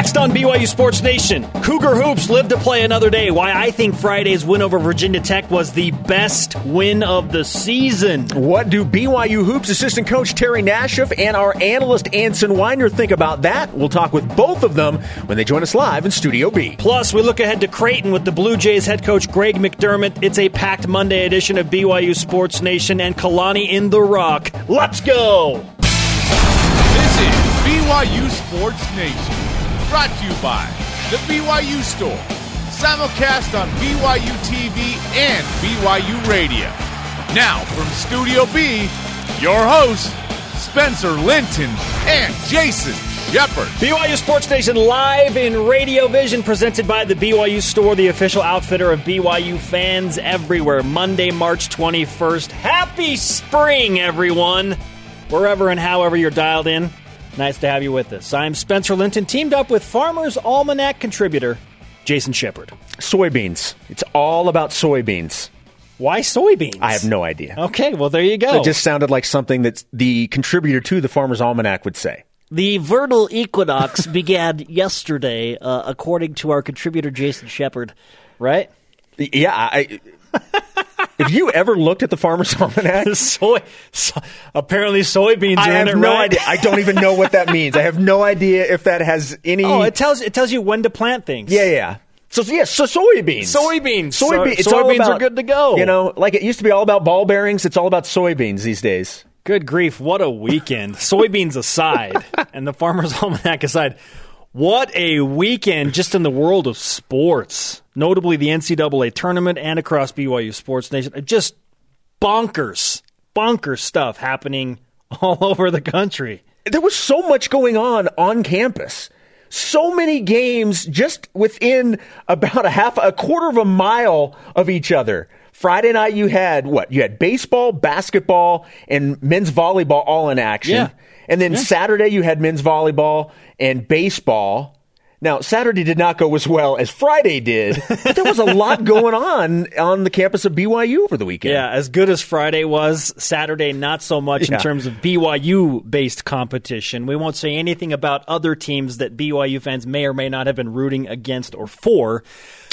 Next on BYU Sports Nation, Cougar Hoops live to play another day. Why I think Friday's win over Virginia Tech was the best win of the season. What do BYU Hoops assistant coach Terry Nashif and our analyst Anson Winder think about that? We'll talk with both of them when they join us live in Studio B. Plus, we look ahead to Creighton with the Blue Jays head coach Greg McDermott. It's a packed Monday edition of BYU Sports Nation and Kalani in the Rock. Let's go! This is BYU Sports Nation. Brought to you by The BYU Store. Simulcast on BYU TV and BYU Radio. Now, from Studio B, your hosts, Spencer Linton and Jason Shepard. BYU Sports Nation live in Radio Vision, presented by the BYU Store, the official outfitter of BYU fans everywhere. Monday, March 21st. Happy spring, everyone! Wherever and however you're dialed in, nice to have you with us. I'm Spencer Linton, teamed up with Farmer's Almanac contributor Jason Shepard. Soybeans. It's all about soybeans. Why soybeans? I have no idea. Okay, well, there you go. It just sounded like something that the contributor to the Farmer's Almanac would say. The vernal equinox began yesterday, uh, according to our contributor Jason Shepard. right? Yeah, I. If you ever looked at the Farmer's Almanac, Soy, so, apparently soybeans are I in have it, no right? idea. I don't even know what that means. I have no idea if that has any. Oh, it tells it tells you when to plant things. yeah, yeah. So yeah, so soybeans. Soybeans. So- Soybeans. soybeans are good to go. You know, like it used to be all about ball bearings. It's all about soybeans these days. Good grief, what a weekend. Soybeans aside, and the Farmer's Almanac aside, what a weekend just in the world of sports. Notably the NCAA tournament and across BYU Sports Nation. Just bonkers, bonkers stuff happening all over the country. there was so much going on on campus. So many games just within about a half, a quarter of a mile of each other. Friday night, you had what? You had baseball, basketball, and men's volleyball all in action. Yeah. And then Saturday, you had men's volleyball and baseball. Now, Saturday did not go as well as Friday did, but there was a lot going on on the campus of BYU over the weekend. Yeah, as good as Friday was, Saturday not so much Yeah. in terms of BYU based competition. We won't say anything about other teams that BYU fans may or may not have been rooting against or for.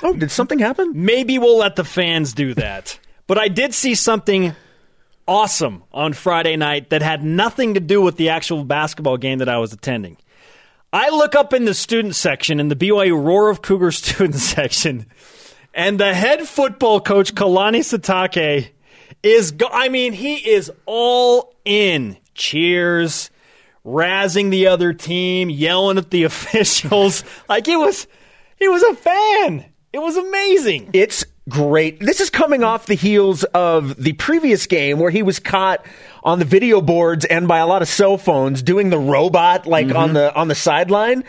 Oh, did something happen? Maybe we'll let the fans do that. But I did see something awesome on Friday night that had nothing to do with the actual basketball game that I was attending. I look up in the student section, in the BYU Roar of Cougar student section, and the head football coach, Kalani Sitake, is, go- I mean, he is all in. Cheers, razzing the other team, yelling at the officials. like, it was, he was a fan. It was amazing. It's great. This is coming off the heels of the previous game where he was caught on the video boards and by a lot of cell phones doing the robot like on mm-hmm. the on the sideline.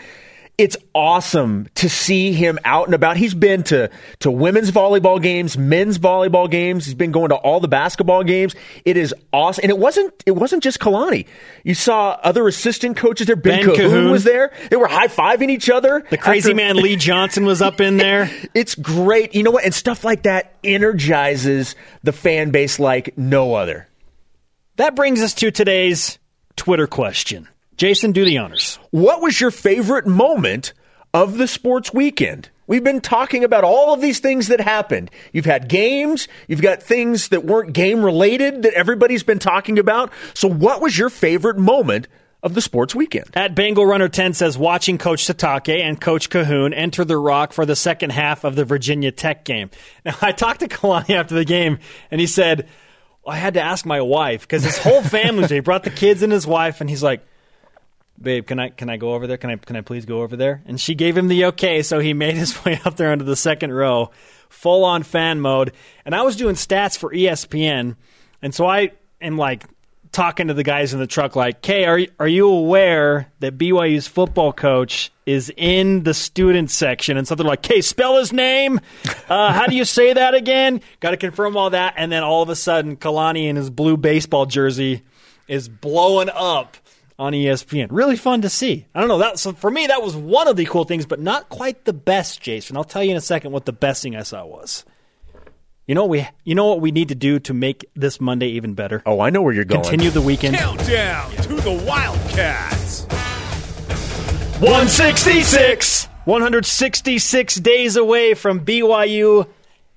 It's awesome to see him out and about. He's been to to women's volleyball games, men's volleyball games. He's been going to all the basketball games. It is awesome, and it wasn't it wasn't just Kalani. You saw other assistant coaches there. Ben, Ben Cahoon, Cahoon. was there. They were high fiving each other. The crazy after- man Lee Johnson was up in there. it's great. You know what? And stuff like that energizes the fan base like no other. That brings us to today's Twitter question. Jason, do the honors. What was your favorite moment of the sports weekend? We've been talking about all of these things that happened. You've had games, you've got things that weren't game related that everybody's been talking about. So, what was your favorite moment of the sports weekend? At Bengal Runner 10 says watching Coach Sitake and Coach Cahoon enter the rock for the second half of the Virginia Tech game. Now, I talked to Kalani after the game, and he said, I had to ask my wife because his whole family. He brought the kids and his wife, and he's like, babe, can I can I go over there? Can I can I please go over there? And she gave him the okay, so he made his way up there into the second row, full on fan mode. And I was doing stats for ESPN, and so I am like talking to the guys in the truck, like, "Hey, are are you aware that BYU's football coach is in the student section?" And something like, "Hey, spell his name. Uh, how do you say that again?" Got to confirm all that, and then all of a sudden, Kalani in his blue baseball jersey is blowing up on ESPN. Really fun to see. I don't know that. So for me, that was one of the cool things, but not quite the best. Jason, I'll tell you in a second what the best thing I saw was. You know what we you know what we need to do to make this Monday even better. Oh, I know where you're going. Continue the weekend. Countdown to the Wildcats. 166. 166 days away from BYU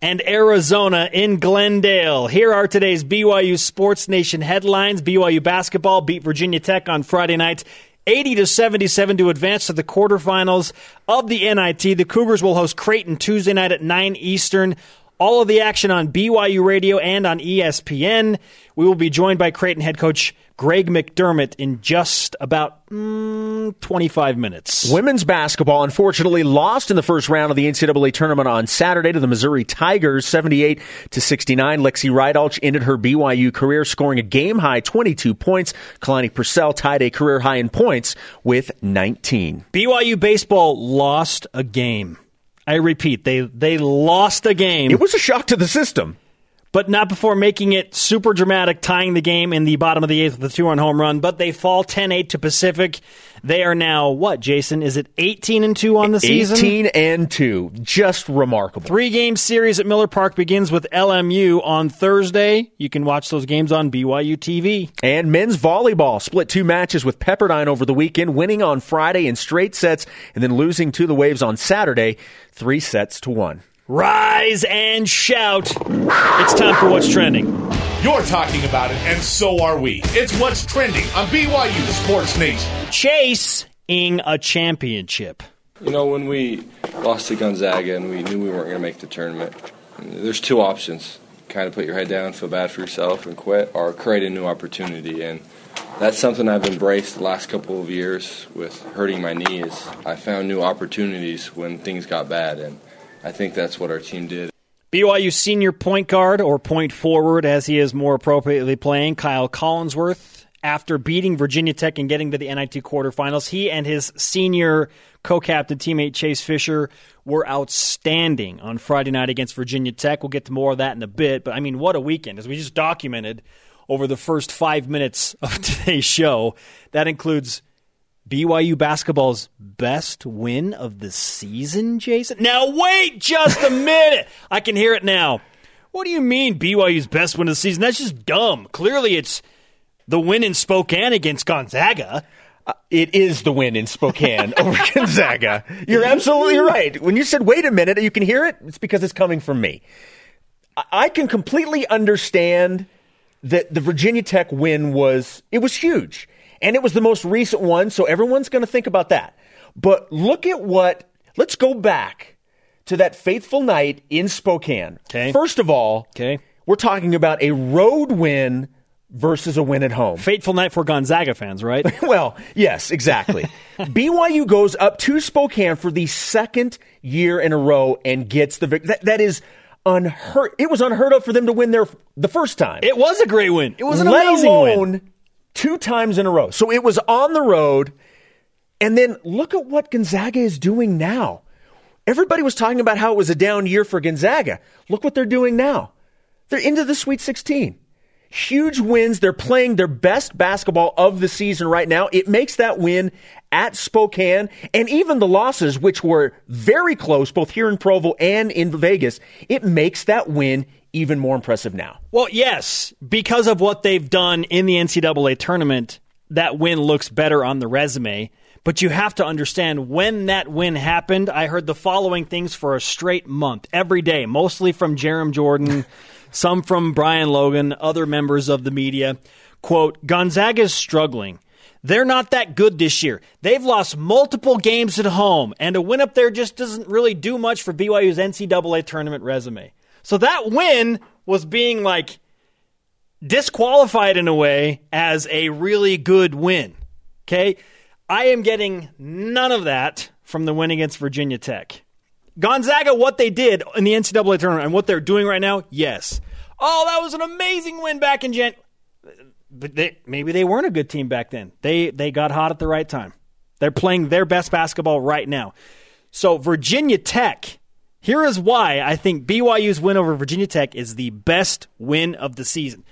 and Arizona in Glendale. Here are today's BYU Sports Nation headlines. BYU basketball beat Virginia Tech on Friday night. 80 to 77 to advance to the quarterfinals of the NIT. The Cougars will host Creighton Tuesday night at 9 Eastern. All of the action on BYU Radio and on ESPN. We will be joined by Creighton head coach Greg McDermott in just about mm, 25 minutes. Women's basketball unfortunately lost in the first round of the NCAA tournament on Saturday to the Missouri Tigers, 78 to 69. Lexi Rydalch ended her BYU career scoring a game high 22 points. Kalani Purcell tied a career high in points with 19. BYU baseball lost a game. I repeat, they they lost a game. It was a shock to the system but not before making it super dramatic, tying the game in the bottom of the eighth with a two run home run. But they fall 10 8 to Pacific. They are now, what, Jason? Is it 18 and 2 on the season? 18 and 2. Just remarkable. Three game series at Miller Park begins with LMU on Thursday. You can watch those games on BYU TV. And men's volleyball split two matches with Pepperdine over the weekend, winning on Friday in straight sets and then losing to the Waves on Saturday, three sets to one. Rise and shout. It's time for What's Trending. You're talking about it, and so are we. It's What's Trending on BYU Sports Nation. Chasing a championship. You know, when we lost to Gonzaga and we knew we weren't going to make the tournament, there's two options. Kind of put your head down, feel bad for yourself, and quit, or create a new opportunity. And that's something I've embraced the last couple of years with hurting my knees. I found new opportunities when things got bad. and I think that's what our team did. BYU senior point guard, or point forward as he is more appropriately playing, Kyle Collinsworth, after beating Virginia Tech and getting to the NIT quarterfinals, he and his senior co captain teammate Chase Fischer were outstanding on Friday night against Virginia Tech. We'll get to more of that in a bit, but I mean, what a weekend, as we just documented over the first five minutes of today's show. That includes BYU basketball's best win of the season, Jason? Now, wait just a minute. I can hear it now. What do you mean BYU's best win of the season? That's just dumb. Clearly, it's the win in Spokane against Gonzaga. Uh, it is the win in Spokane over Gonzaga. You're absolutely right. When you said, wait a minute, you can hear it, it's because it's coming from me. I can completely understand that the Virginia Tech win was, it was huge. And it was the most recent one, so everyone's going to think about that. But look at what, let's go back to that faithful night in Spokane. Okay. First of all, okay. we're talking about a road win versus a win at home. Fateful night for Gonzaga fans, right? well, yes, exactly. BYU goes up to Spokane for the second year in a row and gets the victory. That, that is unheard. It was unheard of for them to win there the first time. It was a great win. It was an Let amazing alone win two times in a row. So it was on the road. And then look at what Gonzaga is doing now. Everybody was talking about how it was a down year for Gonzaga. Look what they're doing now. They're into the Sweet 16. Huge wins. They're playing their best basketball of the season right now. It makes that win at Spokane and even the losses, which were very close, both here in Provo and in Vegas, it makes that win even more impressive now. Well, yes, because of what they've done in the NCAA tournament, that win looks better on the resume. But you have to understand when that win happened. I heard the following things for a straight month, every day, mostly from Jarom Jordan, some from Brian Logan, other members of the media. Quote, Gonzaga is struggling. They're not that good this year. They've lost multiple games at home, and a win up there just doesn't really do much for BYU's NCAA tournament resume. So that win was being like disqualified in a way as a really good win. Okay? I am getting none of that from the win against Virginia Tech. Gonzaga, what they did in the NCAA tournament and what they're doing right now, yes. Oh, that was an amazing win back in Jan. But they, maybe they weren't a good team back then. They they got hot at the right time. They're playing their best basketball right now. So Virginia Tech here is why I think BYU's win over Virginia Tech is the best win of the season.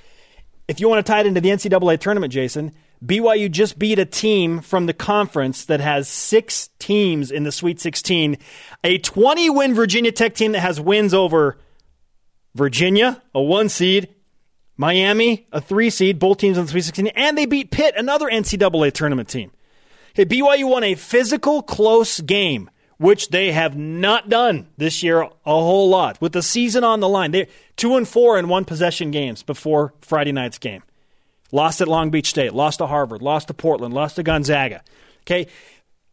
If you want to tie it into the NCAA tournament, Jason, BYU just beat a team from the conference that has six teams in the Sweet 16. A 20 win Virginia Tech team that has wins over Virginia, a one seed, Miami, a three seed, both teams in the Sweet 16, and they beat Pitt, another NCAA tournament team. Okay, BYU won a physical, close game, which they have not done this year a whole lot. With the season on the line, they two and four in one possession games before Friday night's game. Lost at Long Beach State, lost to Harvard, lost to Portland, lost to Gonzaga. Okay,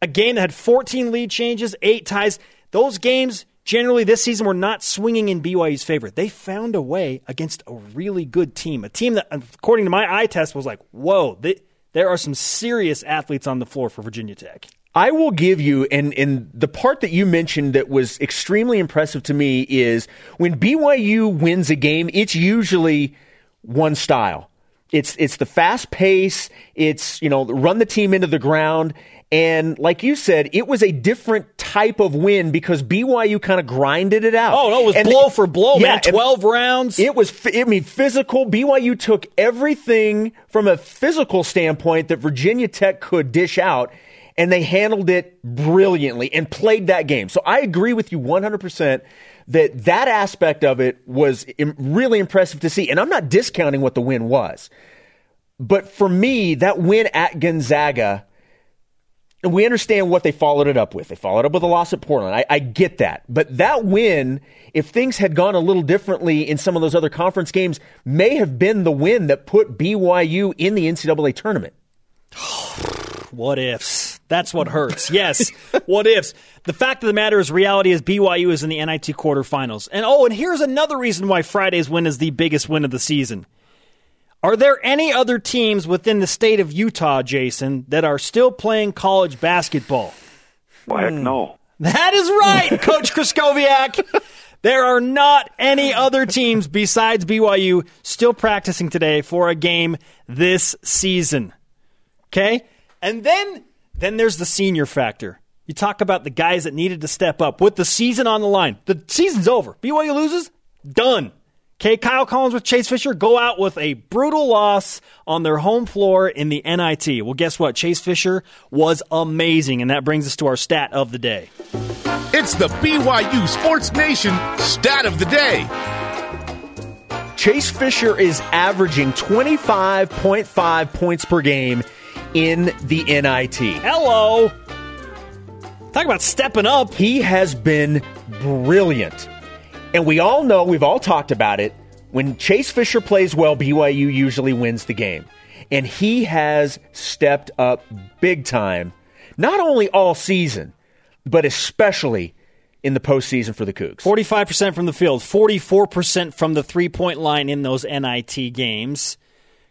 a game that had 14 lead changes, eight ties. Those games generally this season were not swinging in BYU's favor. They found a way against a really good team, a team that, according to my eye test, was like, whoa, they, there are some serious athletes on the floor for Virginia Tech. I will give you, and, and the part that you mentioned that was extremely impressive to me is when BYU wins a game, it's usually one style. It's it's the fast pace. It's you know run the team into the ground, and like you said, it was a different type of win because BYU kind of grinded it out. Oh no, it was and blow for blow, yeah, man. Twelve rounds. It was. I mean, physical. BYU took everything from a physical standpoint that Virginia Tech could dish out, and they handled it brilliantly and played that game. So I agree with you 100 percent that that aspect of it was really impressive to see. And I'm not discounting what the win was. But for me, that win at Gonzaga, and we understand what they followed it up with. They followed up with a loss at Portland. I, I, get that. But that win, if things had gone a little differently in some of those other conference games, may have been the win that put BYU in the NCAA tournament. What ifs? That's what hurts. Yes, what ifs? The fact of the matter is, reality is BYU is in the NIT quarterfinals. And oh, and here's another reason why Friday's win is the biggest win of the season. Are there any other teams within the state of Utah, Jason, that are still playing college basketball? Well, heck hmm. no. That is right, Coach Krystkowiak. There are not any other teams besides BYU still practicing today for a game this season. Okay? And then then there's the senior factor. You talk about the guys that needed to step up with the season on the line. The season's over. BYU loses, done. Okay, Kyle Collinsworth Chase Fischer go out with a brutal loss on their home floor in the NIT. Well, guess what? Chase Fischer was amazing, and that brings us to our stat of the day. It's the BYU Sports Nation stat of the day. Chase Fischer is averaging 25.5 points per game in the NIT. Hello. Talk about stepping up. He has been brilliant. And we all know, we've all talked about it. When Chase Fischer plays well, BYU usually wins the game. And he has stepped up big time, not only all season, but especially in the postseason for the Cougs. 45% from the field, 44% from the three point line in those NIT games.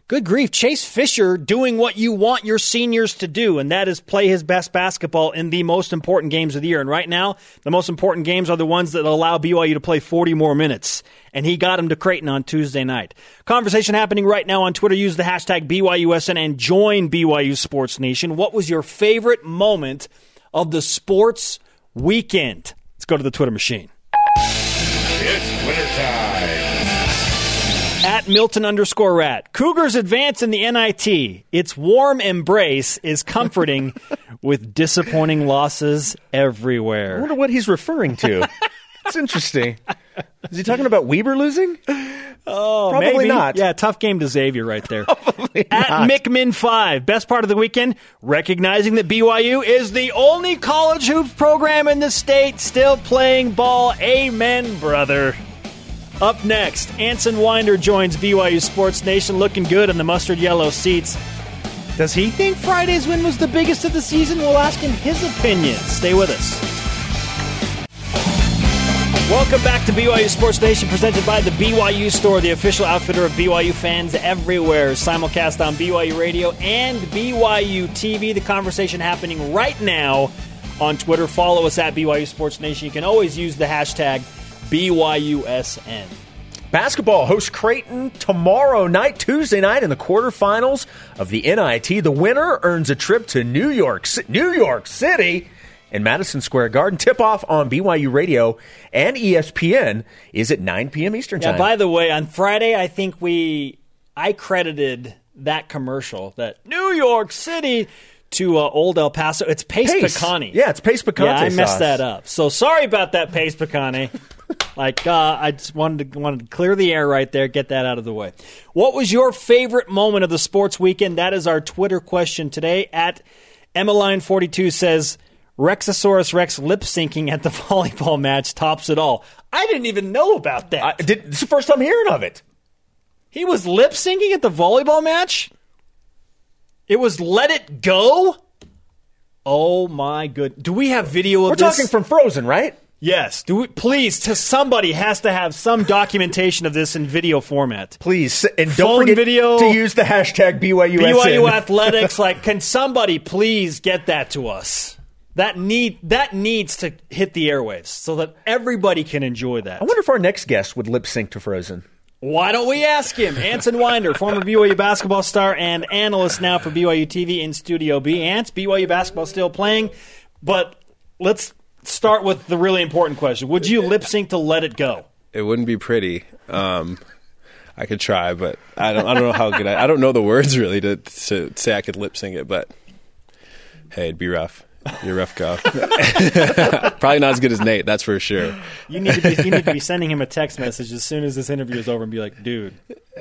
Good grief. Chase Fischer doing what you want your seniors to do, and that is play his best basketball in the most important games of the year. And right now, the most important games are the ones that allow BYU to play 40 more minutes. And he got him to Creighton on Tuesday night. Conversation happening right now on Twitter. Use the hashtag BYUSN and join BYU Sports Nation. What was your favorite moment of the sports weekend? Let's go to the Twitter machine. At Milton underscore rat. Cougars advance in the NIT. Its warm embrace is comforting with disappointing losses everywhere. I wonder what he's referring to. It's interesting. Is he talking about Weber losing? Oh, probably maybe. not. Yeah, tough game to Xavier right there. Probably At not. McMinn five, best part of the weekend, recognizing that BYU is the only college hoops program in the state still playing ball. Amen, brother. Up next, Anson Winder joins BYU Sports Nation looking good in the mustard yellow seats. Does he think Friday's win was the biggest of the season? We'll ask him his opinion. Stay with us. Welcome back to BYU Sports Nation, presented by the BYU Store, the official outfitter of BYU fans everywhere. Simulcast on BYU Radio and BYU TV. The conversation happening right now on Twitter. Follow us at BYU Sports Nation. You can always use the hashtag BYUSN. Basketball hosts Creighton tomorrow night, Tuesday night, in the quarterfinals of the NIT. The winner earns a trip to New York, New York City, and Madison Square Garden. Tip off on BYU Radio and ESPN is at 9 p.m. Eastern Yeah, Time. by the way, on Friday, I think we I credited that commercial that New York City to uh, Old El Paso. It's Pace, Pace. Picani. Yeah, it's Pace Picante Yeah, I messed sauce. that up. So sorry about that, Pace Picani. like uh, I just wanted to wanted to clear the air right there, get that out of the way. What was your favorite moment of the sports weekend? That is our Twitter question today at Emmeline42 says Rexosaurus Rex lip syncing at the volleyball match tops it all. I didn't even know about that. I did, it's the first time hearing of it. he was lip syncing at the volleyball match? It was Let It Go? Oh my good. Do we have video of this? We're this? talking from Frozen, right? Yes. Do we, please, to somebody has to have some documentation of this in video format. Please, and don't Phone forget video. to use the hashtag BYUSN. BYU athletics, like, can somebody please get that to us? That need that needs to hit the airwaves so that everybody can enjoy that. I wonder if our next guest would lip sync to Frozen. Why don't we ask him? Anson Winder, former BYU basketball star and analyst now for BYU TV in Studio B. Ants, BYU basketball still playing, but let's start with the really important question: Would you lip sync to "Let It Go"? It wouldn't be pretty. Um, I could try, but I don't. I don't know how good. I, I don't know the words really to to say I could lip sync it. But hey, it'd be rough. You're rough guy. Probably not as good as Nate. That's for sure. You need to be you need to be sending him a text message as soon as this interview is over and be like, "Dude,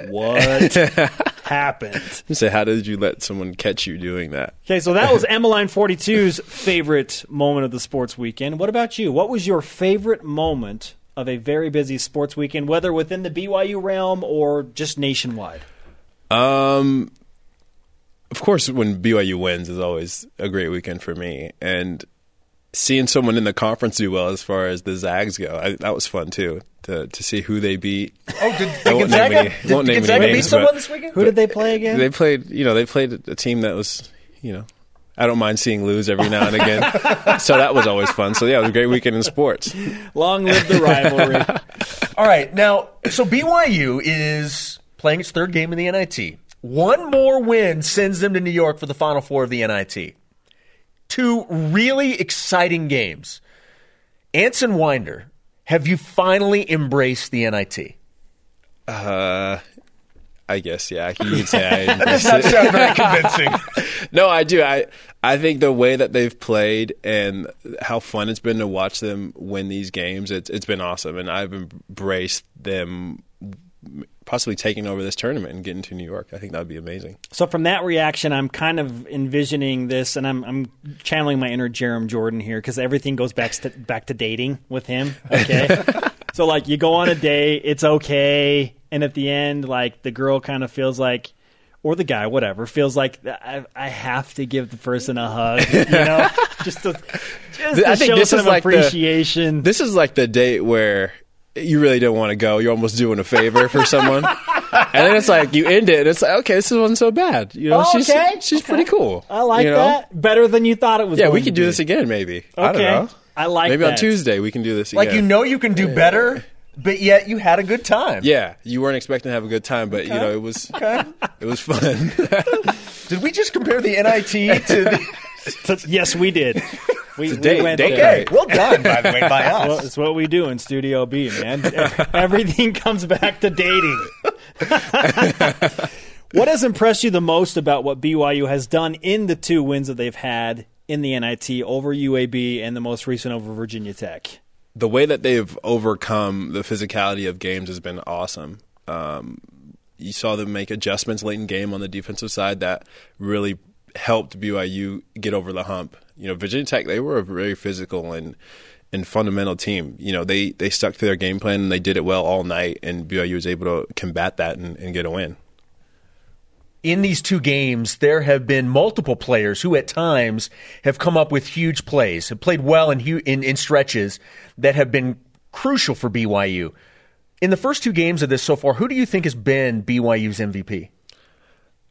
what happened?" Say, how did you let someone catch you doing that? Okay, so that was Emmeline 42's favorite moment of the sports weekend. What about you? What was your favorite moment of a very busy sports weekend, whether within the BYU realm or just nationwide? Um, of course, when BYU wins is always a great weekend for me, and seeing someone in the conference do well as far as the Zags go, I, that was fun too. To to see who they beat. Oh, did, I won't name any- Gonzaga, won't did name any Gonzaga beat names, someone but- this weekend? Who did they play again? They played, you know, they played a team that was, you know, I don't mind seeing lose every now and again. so that was always fun. So yeah, it was a great weekend in sports. Long live the rivalry. All right, now, so BYU is playing its third game in the NIT. One more win sends them to New York for the Final Four of the NIT. Two really exciting games. Anson Winder, have you finally embraced the NIT? Uh, I guess yeah, you could say I embraced That it. sounds very convincing. No, I do. I I think the way that they've played and how fun it's been to watch them win these games, it's it's been awesome, and I've embraced them possibly taking over this tournament and getting to New York. I think that would be amazing. So from that reaction, I'm kind of envisioning this, and I'm, I'm channeling my inner Jarom Jordan here because everything goes back to back to dating with him. Okay, so like you go on a date, it's okay, and at the end, like the girl kind of feels like, or the guy, whatever, feels like I, I have to give the person a hug, you know, just to, just to I think show some like the- appreciation. This is like the date where you really don't want to go. You're almost doing a favor for someone, and then it's like you end it, and it's like, okay, this wasn't so bad. You know, Oh, she's okay, she's pretty cool. I like you know? that better than you thought it was. Yeah, we could do this again, maybe. I don't Okay. know. I like maybe on. Tuesday we can do this again. like you know you can do better, but yet you had a good time. Yeah, you weren't expecting to have a good time, but you know it was Okay. it was fun. Did we just compare the NIT to the. yes, we did. We, we date- went date there. Okay, well done, by the way, by Well, us. it's what we do in Studio B, man. Everything comes back to dating. what has impressed you the most about what BYU has done in the two wins that they've had in the NIT over UAB and the most recent over Virginia Tech? the way that they've overcome the physicality of games has been awesome. Um, you saw them make adjustments late in game on the defensive side that really helped BYU get over the hump. You know, Virginia Tech they were a very physical and and fundamental team. You know, they they stuck to their game plan and they did it well all night, and BYU was able to combat that and, and get a win. in these two games, there have been multiple players who, at times, have come up with huge plays, have played well in, in, in stretches that have been crucial for BYU. In the first two games of this so far, who do you think has been BYU's MVP?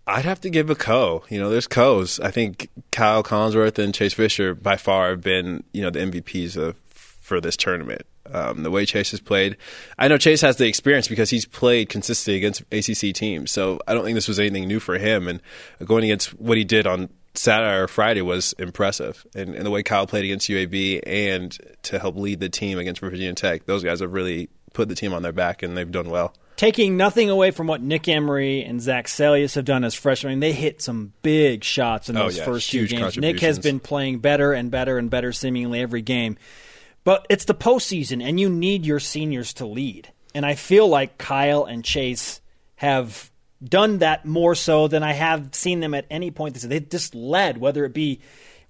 I'd have to give a co. You know, there's co's. I think Kyle Collinsworth and Chase Fischer by far have been, you know, the MVPs of for this tournament. Um, the way Chase has played, I know Chase has the experience because he's played consistently against ACC teams. So I don't think this was anything new for him. And going against what he did on Saturday or Friday was impressive. And, and the way Kyle played against UAB and to help lead the team against Virginia Tech, those guys have really put the team on their back and they've done well. Taking nothing away from what Nick Emery and Zac Seljaas have done as freshmen, I mean, they hit some big shots in Oh, those yeah, first two games. Nick has been playing better and better and better seemingly every game. But it's the postseason, and you need your seniors to lead. And I feel like Kyle and Chase have done that more so than I have seen them at any point. They've just led, whether it be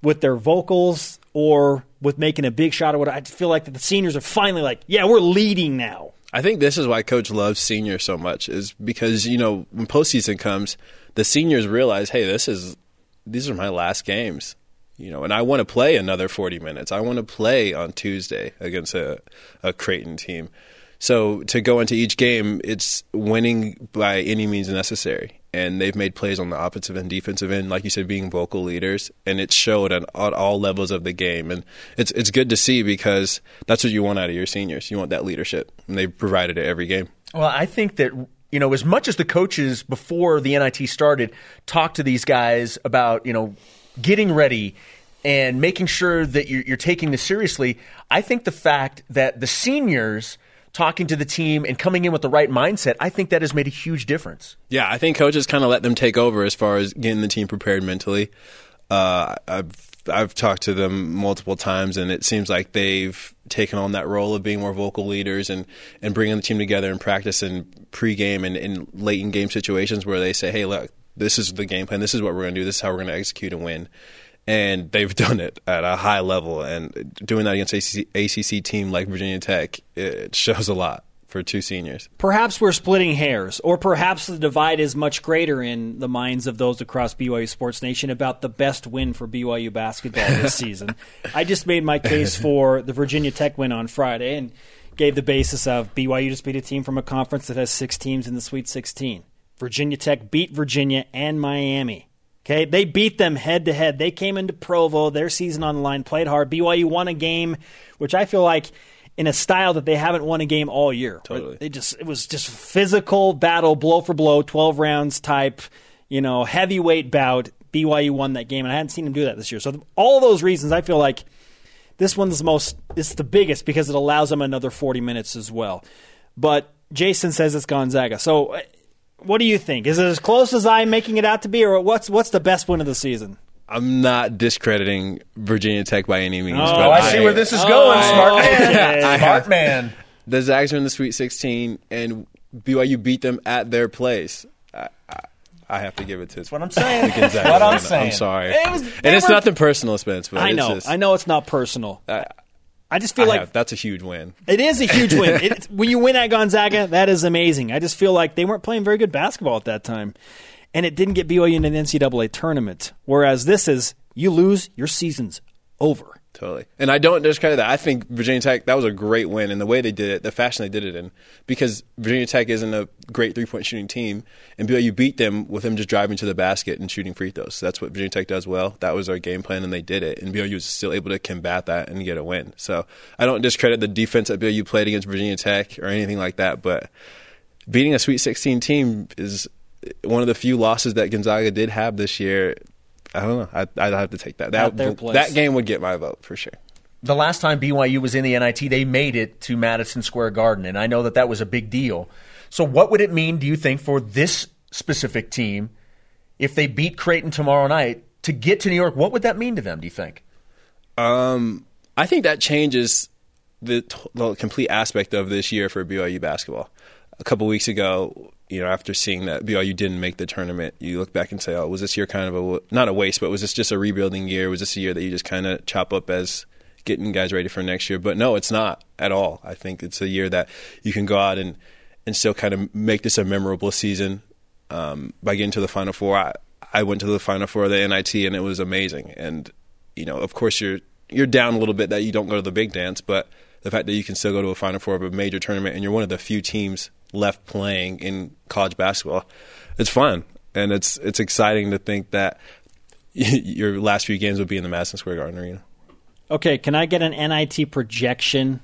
with their vocals or with making a big shot or what. I feel like that the seniors are finally like, yeah, we're leading now. I think this is why Coach loves seniors so much, is because you know when postseason comes, the seniors realize, hey, this is these are my last games, you know, and I want to play another forty minutes. I want to play on Tuesday against a, a Creighton team. So to go into each game, it's winning by any means necessary. And they've made plays on the offensive and defensive end, like you said, being vocal leaders, and it showed at all levels of the game. And it's it's good to see because that's what you want out of your seniors. You want that leadership, and they've provided it every game. Well, I think that you know, as much as the coaches before the NIT started talked to these guys about you know getting ready and making sure that you're, you're taking this seriously, I think the fact that the seniors talking to the team and coming in with the right mindset, I think that has made a huge difference. Yeah, I think coaches kind of let them take over as far as getting the team prepared mentally. Uh, I've I've talked to them multiple times, and it seems like they've taken on that role of being more vocal leaders and, and bringing the team together in practice and pregame and in late in game situations where they say, "Hey, look, this is the game plan. This is what we're going to do. This is how we're going to execute and win." And they've done it at a high level, and doing that against ACC, ACC team like Virginia Tech, it shows a lot for two seniors. Perhaps we're splitting hairs, or perhaps the divide is much greater in the minds of those across BYU Sports Nation about the best win for BYU basketball this season. I just made my case for the Virginia Tech win on Friday and gave the basis of BYU just beat a team from a conference that has six teams in the Sweet 16. Virginia Tech beat Virginia and Miami. Okay, they beat them head to head. They came into Provo, their season on the line, played hard. BYU won a game, which I feel like in a style that they haven't won a game all year. Totally. They just it was just physical battle, blow for blow, twelve rounds type, you know, heavyweight bout. BYU won that game, and I hadn't seen them do that this year. So all those reasons, I feel like this one's the most, it's the biggest because it allows them another forty minutes as well. But Jason says it's Gonzaga. So what do you think? Is it as close as I'm making it out to be, or what's what's the best win of the season? I'm not discrediting Virginia Tech by any means. Oh, but Oh, I see where this is oh. going. Smart man. okay. Smart man. The Zags are in the Sweet 16, and BYU beat them at their place. I, I, I have to give it to That's what I'm saying. Gonzaga. what I'm saying. I'm sorry, It was- and it's were- nothing personal, Spence. But I it's know, just- I know it's not personal. I, I just feel I like have- that's a huge win. It is a huge win. It, when you win at Gonzaga, that is amazing. I just feel like they weren't playing very good basketball at that time, and it didn't get BYU in an NCAA tournament. Whereas this is you lose, your season's over. Totally. And I don't discredit that. I think Virginia Tech, that was a great win. And the way they did it, the fashion they did it in, because Virginia Tech isn't a great three point shooting team, and BYU beat them with them just driving to the basket and shooting free throws. That's what Virginia Tech does well. That was our game plan, and they did it. And BYU was still able to combat that and get a win. So I don't discredit the defense that BYU played against Virginia Tech or anything like that, but beating a Sweet 16 team is one of the few losses that Gonzaga did have this year. I don't know. I, I'd have to take that. At their That, place. that game would get my vote for sure. the last time BYU was in the NIT, they made it to Madison Square Garden, and I know that that was a big deal. So, what would it mean, do you think, for this specific team if they beat Creighton tomorrow night to get to New York? What would that mean to them? Do you think? Um, I think that changes the, t- the complete aspect of this year for BYU basketball. A couple weeks ago, you know, after seeing that BYU didn't make the tournament, you look back and say, "Oh, was this year kind of a not a waste, but was this just a rebuilding year? Was this a year that you just kind of chop up as getting guys ready for next year?" But no, it's not at all. I think it's a year that you can go out and and still kind of make this a memorable season um, by getting to the Final Four. I, I went to the Final Four of the NIT and it was amazing. And you know, of course, you're you're down a little bit that you don't go to the big dance, but the fact that you can still go to a Final Four of a major tournament and you're one of the few teams left playing in college basketball, it's fun and it's it's exciting to think that your last few games will be in the Madison Square Garden Arena. Okay, can I get an NIT projection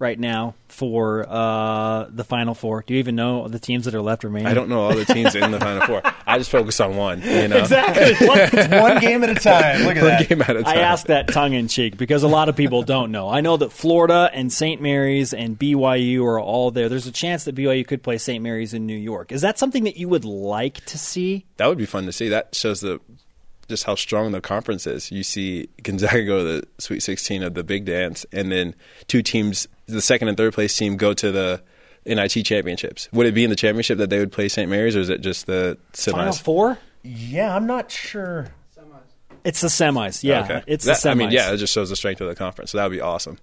right now for uh, the Final Four? Do you even know the teams that are left remaining? I don't know all the teams in the Final Four. I just focus on one. You know, exactly. What- One game at a time. Look at one that. game at a time. I asked that tongue in cheek because a lot of people don't know. I know that Florida and St. Mary's and BYU are all there. There's a chance that BYU could play St. Mary's in New York. Is that something that you would like to see? That would be fun to see. That shows the just how strong the conference is. You see Gonzaga go to the Sweet 16 of the Big Dance, and then two teams, the second and third place team, go to the NIT championships. Would it be in the championship that they would play St. Mary's, or is it just the Final semis? Four? Yeah, I'm not sure. It's the semis. Yeah, okay. it's That- the semis. I mean, yeah, it just shows the strength of the conference. So that would be awesome.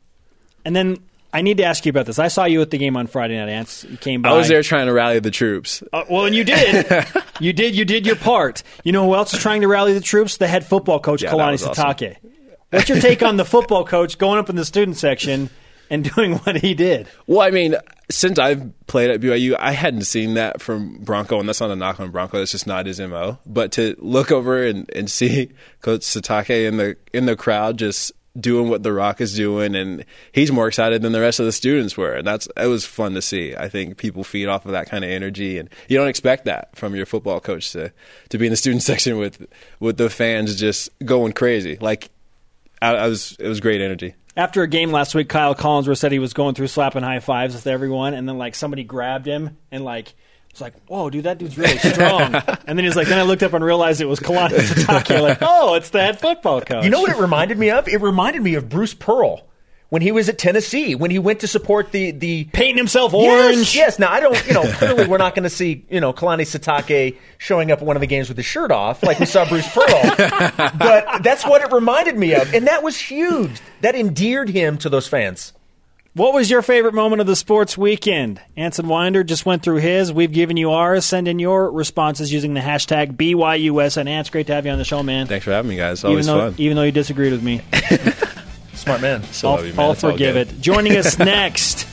And then I need to ask you about this. I saw you at the game on Friday night, Ants. You came by. I was there trying to rally the troops. Uh, well, and you did. you did. You did your part. You know who else is trying to rally the troops? The head football coach, Yeah, Kalani was awesome. Sitake. What's your take on the football coach going up in the student section and doing what he did? Well, I mean, since I've played at BYU, I hadn't seen that from Bronco, and that's not a knock on Bronco. That's just not his mo. But to look over and, and see Coach Sitake in the in the crowd just doing what The Rock is doing, and he's more excited than the rest of the students were, and that's it was fun to see. I think people feed off of that kind of energy, and you don't expect that from your football coach to to be in the student section with with the fans just going crazy. Like, I, I was it was great energy. After a game last week, Kyle Collinsworth said he was going through slapping high fives with everyone, and then like somebody grabbed him and like was like, "Whoa, dude, that dude's really strong." and then he's like, then I looked up and realized it was Kalani Sitake. Like, oh, it's that football coach. You know what it reminded me of? It reminded me of Bruce Pearl when he was at Tennessee, when he went to support the the painting himself orange. Yes, yes. Now I don't, you know, clearly we're not going to see, you know, Kalani Sitake showing up at one of the games with his shirt off like we saw Bruce Pearl. but that's what it reminded me of, and that was huge. That endeared him to those fans. What was your favorite moment of the sports weekend? Anson Winder just went through his. We've given you ours. Send in your responses using the hashtag BYUS. And Ants, great to have you on the show, man. Thanks for having me, guys. It's even always though, fun. even though you disagreed with me, Smart man. Still I'll, you, man. I'll forgive it. Joining us next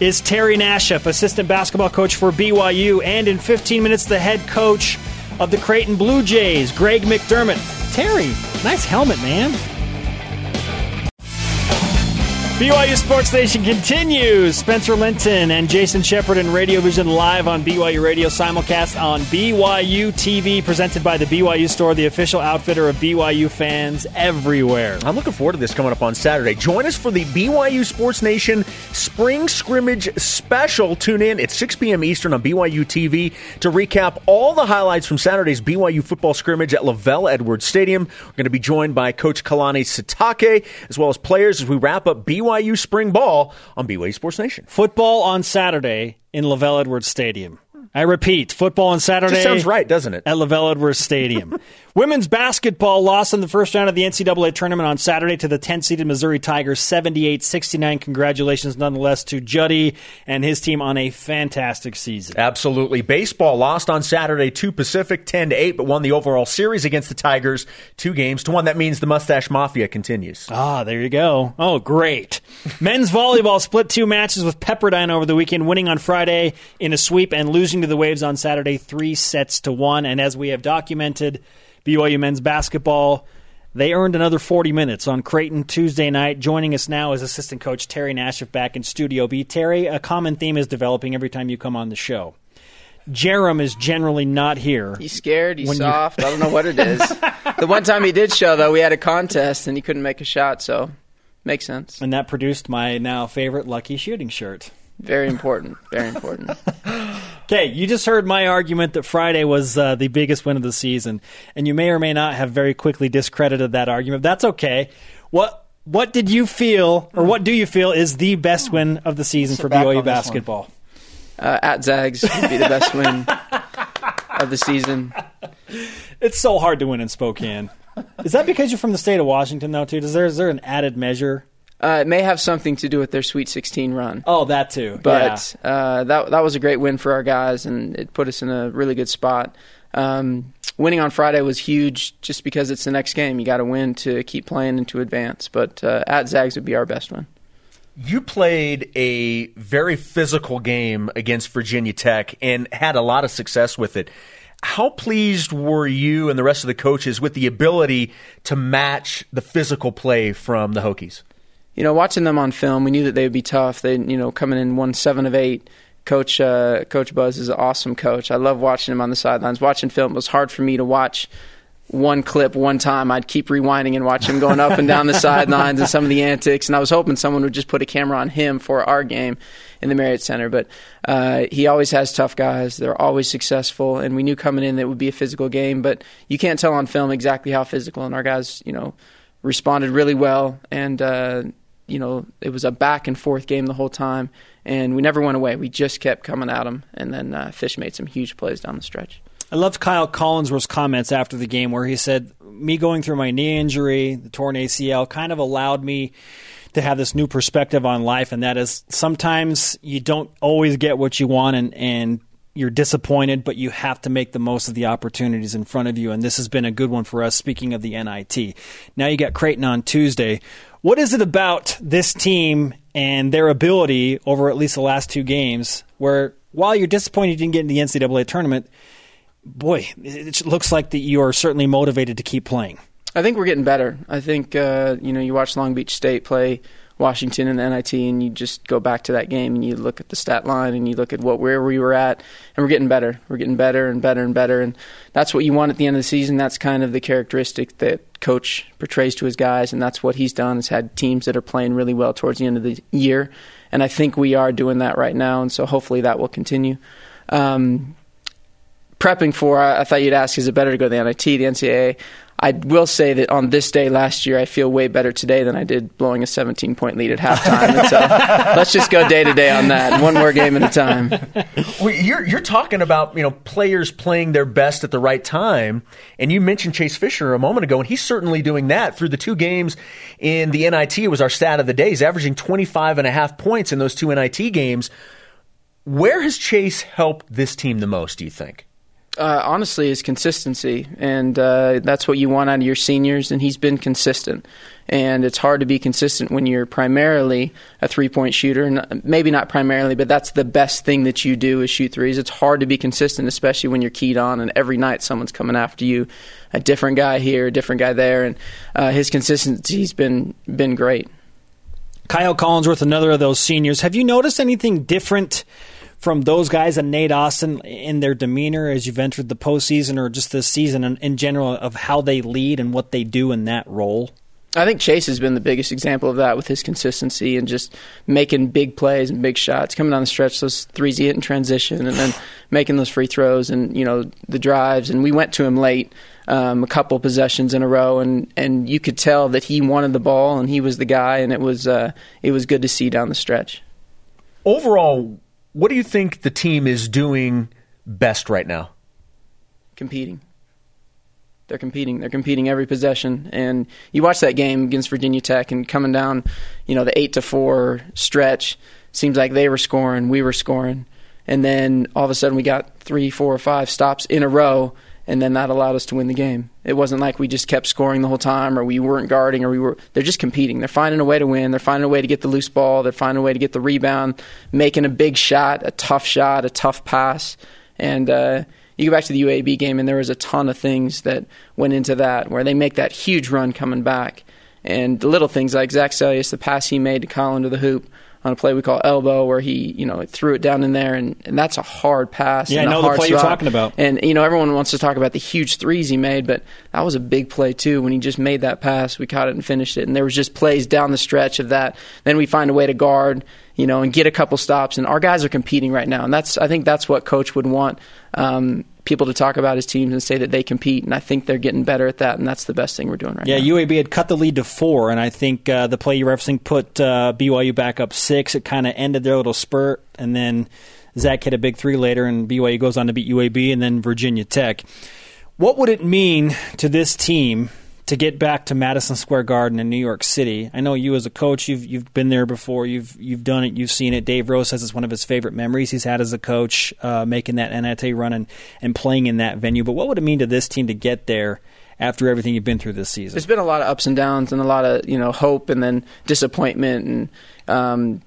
is Terry Nashif, assistant basketball coach for BYU, and in 15 minutes, the head coach of the Creighton Blue Jays, Greg McDermott. Terry, nice helmet, man. BYU Sports Nation continues. Spencer Linton and Jason Shepard and Radio Vision live on BYU Radio, simulcast on BYU TV, presented by the BYU Store, the official outfitter of BYU fans everywhere. I'm looking forward to this coming up on Saturday. Join us for the BYU Sports Nation Spring Scrimmage Special. Tune in at 6 p.m. Eastern on BYU TV to recap all the highlights from Saturday's BYU football scrimmage at LaVell Edwards Stadium. We're going to be joined by Coach Kalani Sitake, as well as players as we wrap up BYU Spring Ball on BYU Sports Nation. Football on Saturday in LaVell Edwards Stadium. I repeat, football on Saturday. Just sounds right, doesn't it? At LaVell Edwards Stadium. Women's basketball lost in the first round of the NCAA tournament on Saturday to the 10 seeded Missouri Tigers 78 69. Congratulations, nonetheless, to Juddy and his team on a fantastic season. Absolutely. Baseball lost on Saturday to Pacific 10 8, but won the overall series against the Tigers two games to one. That means the Mustache Mafia continues. Ah, there you go. Oh, great. Men's volleyball split two matches with Pepperdine over the weekend, winning on Friday in a sweep and losing to the Waves on Saturday, three sets to one. And as we have documented, BYU men's basketball, they earned another 40 minutes on Creighton Tuesday night. Joining us now is assistant coach Terry Nashif back in Studio B. Terry, a common theme is developing every time you come on the show. Jarom is generally not here. He's scared. He's soft. I don't know what it is. the one time he did show, though, we had a contest and he couldn't make a shot, so makes sense. And that produced my now favorite Lucky Shooting shirt. Very important. Very important. Okay, you just heard my argument that Friday was uh, the biggest win of the season, and you may or may not have very quickly discredited that argument. That's okay. What what did you feel, or what do you feel, is the best win of the season for back BYU basketball? Uh, at Zags would be the best win of the season. It's so hard to win in Spokane. Is that because you're from the state of Washington, though? Too? Is there is there an added measure? Uh, it may have something to do with their Sweet 16 run. Oh, that too. But uh, that that was a great win for our guys, and it put us in a really good spot. Um, winning on Friday was huge, just because it's the next game. You got to win to keep playing and to advance. But uh, at Zags would be our best win. You played a very physical game against Virginia Tech and had a lot of success with it. How pleased were you and the rest of the coaches with the ability to match the physical play from the Hokies? You know, watching them on film, we knew that they would be tough. They, you know, coming in one seven of eight. Coach uh, Coach Buzz is an awesome coach. I love watching him on the sidelines. Watching film it was hard for me to watch one clip one time. I'd keep rewinding and watch him going up and down the sidelines and some of the antics. And I was hoping someone would just put a camera on him for our game in the Marriott Center. But uh, he always has tough guys. They're always successful. And we knew coming in that it would be a physical game. But you can't tell on film exactly how physical. And our guys, you know, responded really well. And uh, you know, it was a back and forth game the whole time, and we never went away. We just kept coming at them, and then uh, Fish made some huge plays down the stretch. I loved Kyle Collinsworth's comments after the game where he said, Me going through my knee injury, the torn ACL, kind of allowed me to have this new perspective on life, and that is sometimes you don't always get what you want, and, and you're disappointed, but you have to make the most of the opportunities in front of you. And this has been a good one for us. Speaking of the NIT, now you got Creighton on Tuesday. What is it about this team and their ability over at least the last two games where while you're disappointed you didn't get in the NCAA tournament, boy, it looks like that you are certainly motivated to keep playing. I think we're getting better. I think uh, you know you watch Long Beach State play Washington and the NIT, and you just go back to that game and you look at the stat line and you look at what where we were at, and we're getting better. We're getting better and better and better, and that's what you want at the end of the season. That's kind of the characteristic that coach portrays to his guys, and that's what he's done. Has had teams that are playing really well towards the end of the year, and I think we are doing that right now, and so hopefully that will continue. Um, prepping for, I, I thought you'd ask, is it better to go to the NIT, the NCAA? I will say that on this day last year, I feel way better today than I did blowing a 17 point lead at halftime. And so let's just go day to day on that, one more game at a time. Well, you're you're talking about you know players playing their best at the right time, and you mentioned Chase Fischer a moment ago, and he's certainly doing that through the two games in the NIT. It was our stat of the day. He's averaging 25 and a half points in those two NIT games. Where has Chase helped this team the most? Do you think? Uh, honestly is consistency, and uh, that's what you want out of your seniors. And he's been consistent, and it's hard to be consistent when you're primarily a three point shooter. And maybe not primarily, but that's the best thing that you do is shoot threes. It's hard to be consistent, especially when you're keyed on, and every night someone's coming after you, a different guy here, a different guy there, and uh, his consistency's been been great. Kyle Collinsworth, another of those seniors. Have you noticed anything different? From those guys and Nate Austin in their demeanor as you've entered the postseason or just this season in, in general of how they lead and what they do in that role? I think Chase has been the biggest example of that with his consistency and just making big plays and big shots, coming down the stretch, those threes he hit in transition, and then making those free throws and you know the drives. And we went to him late, um, a couple possessions in a row, and and you could tell that he wanted the ball and he was the guy, and it was uh, it was good to see down the stretch. Overall, what do you think the team is doing best right now? Competing. They're competing. They're competing every possession. And you watch that game against Virginia Tech and coming down, you know, the eight to four stretch. Seems like they were scoring, we were scoring, and then all of a sudden we got three, four, or five stops in a row, and then that allowed us to win the game. It wasn't like we just kept scoring the whole time or we weren't guarding or we were they're just competing. They're finding a way to win. They're finding a way to get the loose ball. They're finding a way to get the rebound, making a big shot, a tough shot, a tough pass. And uh, you go back to the UAB game and there was a ton of things that went into that where they make that huge run coming back. And the little things like Zac Seljaas, the pass he made to Colin to the hoop, on a play we call elbow, where he you know threw it down in there, and, and that's a hard pass. Yeah, I know the play you're talking about. And you know everyone wants to talk about the huge threes he made, but that was a big play too. When he just made that pass, we caught it and finished it. And there was just plays down the stretch of that. Then we find a way to guard, you know, and get a couple stops. And our guys are competing right now, and that's I think that's what coach would want. Um, people to talk about his teams and say that they compete, and I think they're getting better at that, and that's the best thing we're doing right yeah, now. Yeah, UAB had cut the lead to four, and I think uh, the play you're referencing put uh, BYU back up six. It kind of ended their little spurt, and then Zac hit a big three later, and BYU goes on to beat UAB and then Virginia Tech. What would it mean to this team to get back to Madison Square Garden in New York City. I know you as a coach, you've you've been there before. You've you've done it. You've seen it. Dave Rose says it's one of his favorite memories he's had as a coach, uh, making that NIT run and, and playing in that venue. But what would it mean to this team to get there? After everything you've been through this season, there's been a lot of ups and downs, and a lot of you know hope, and then disappointment, and um,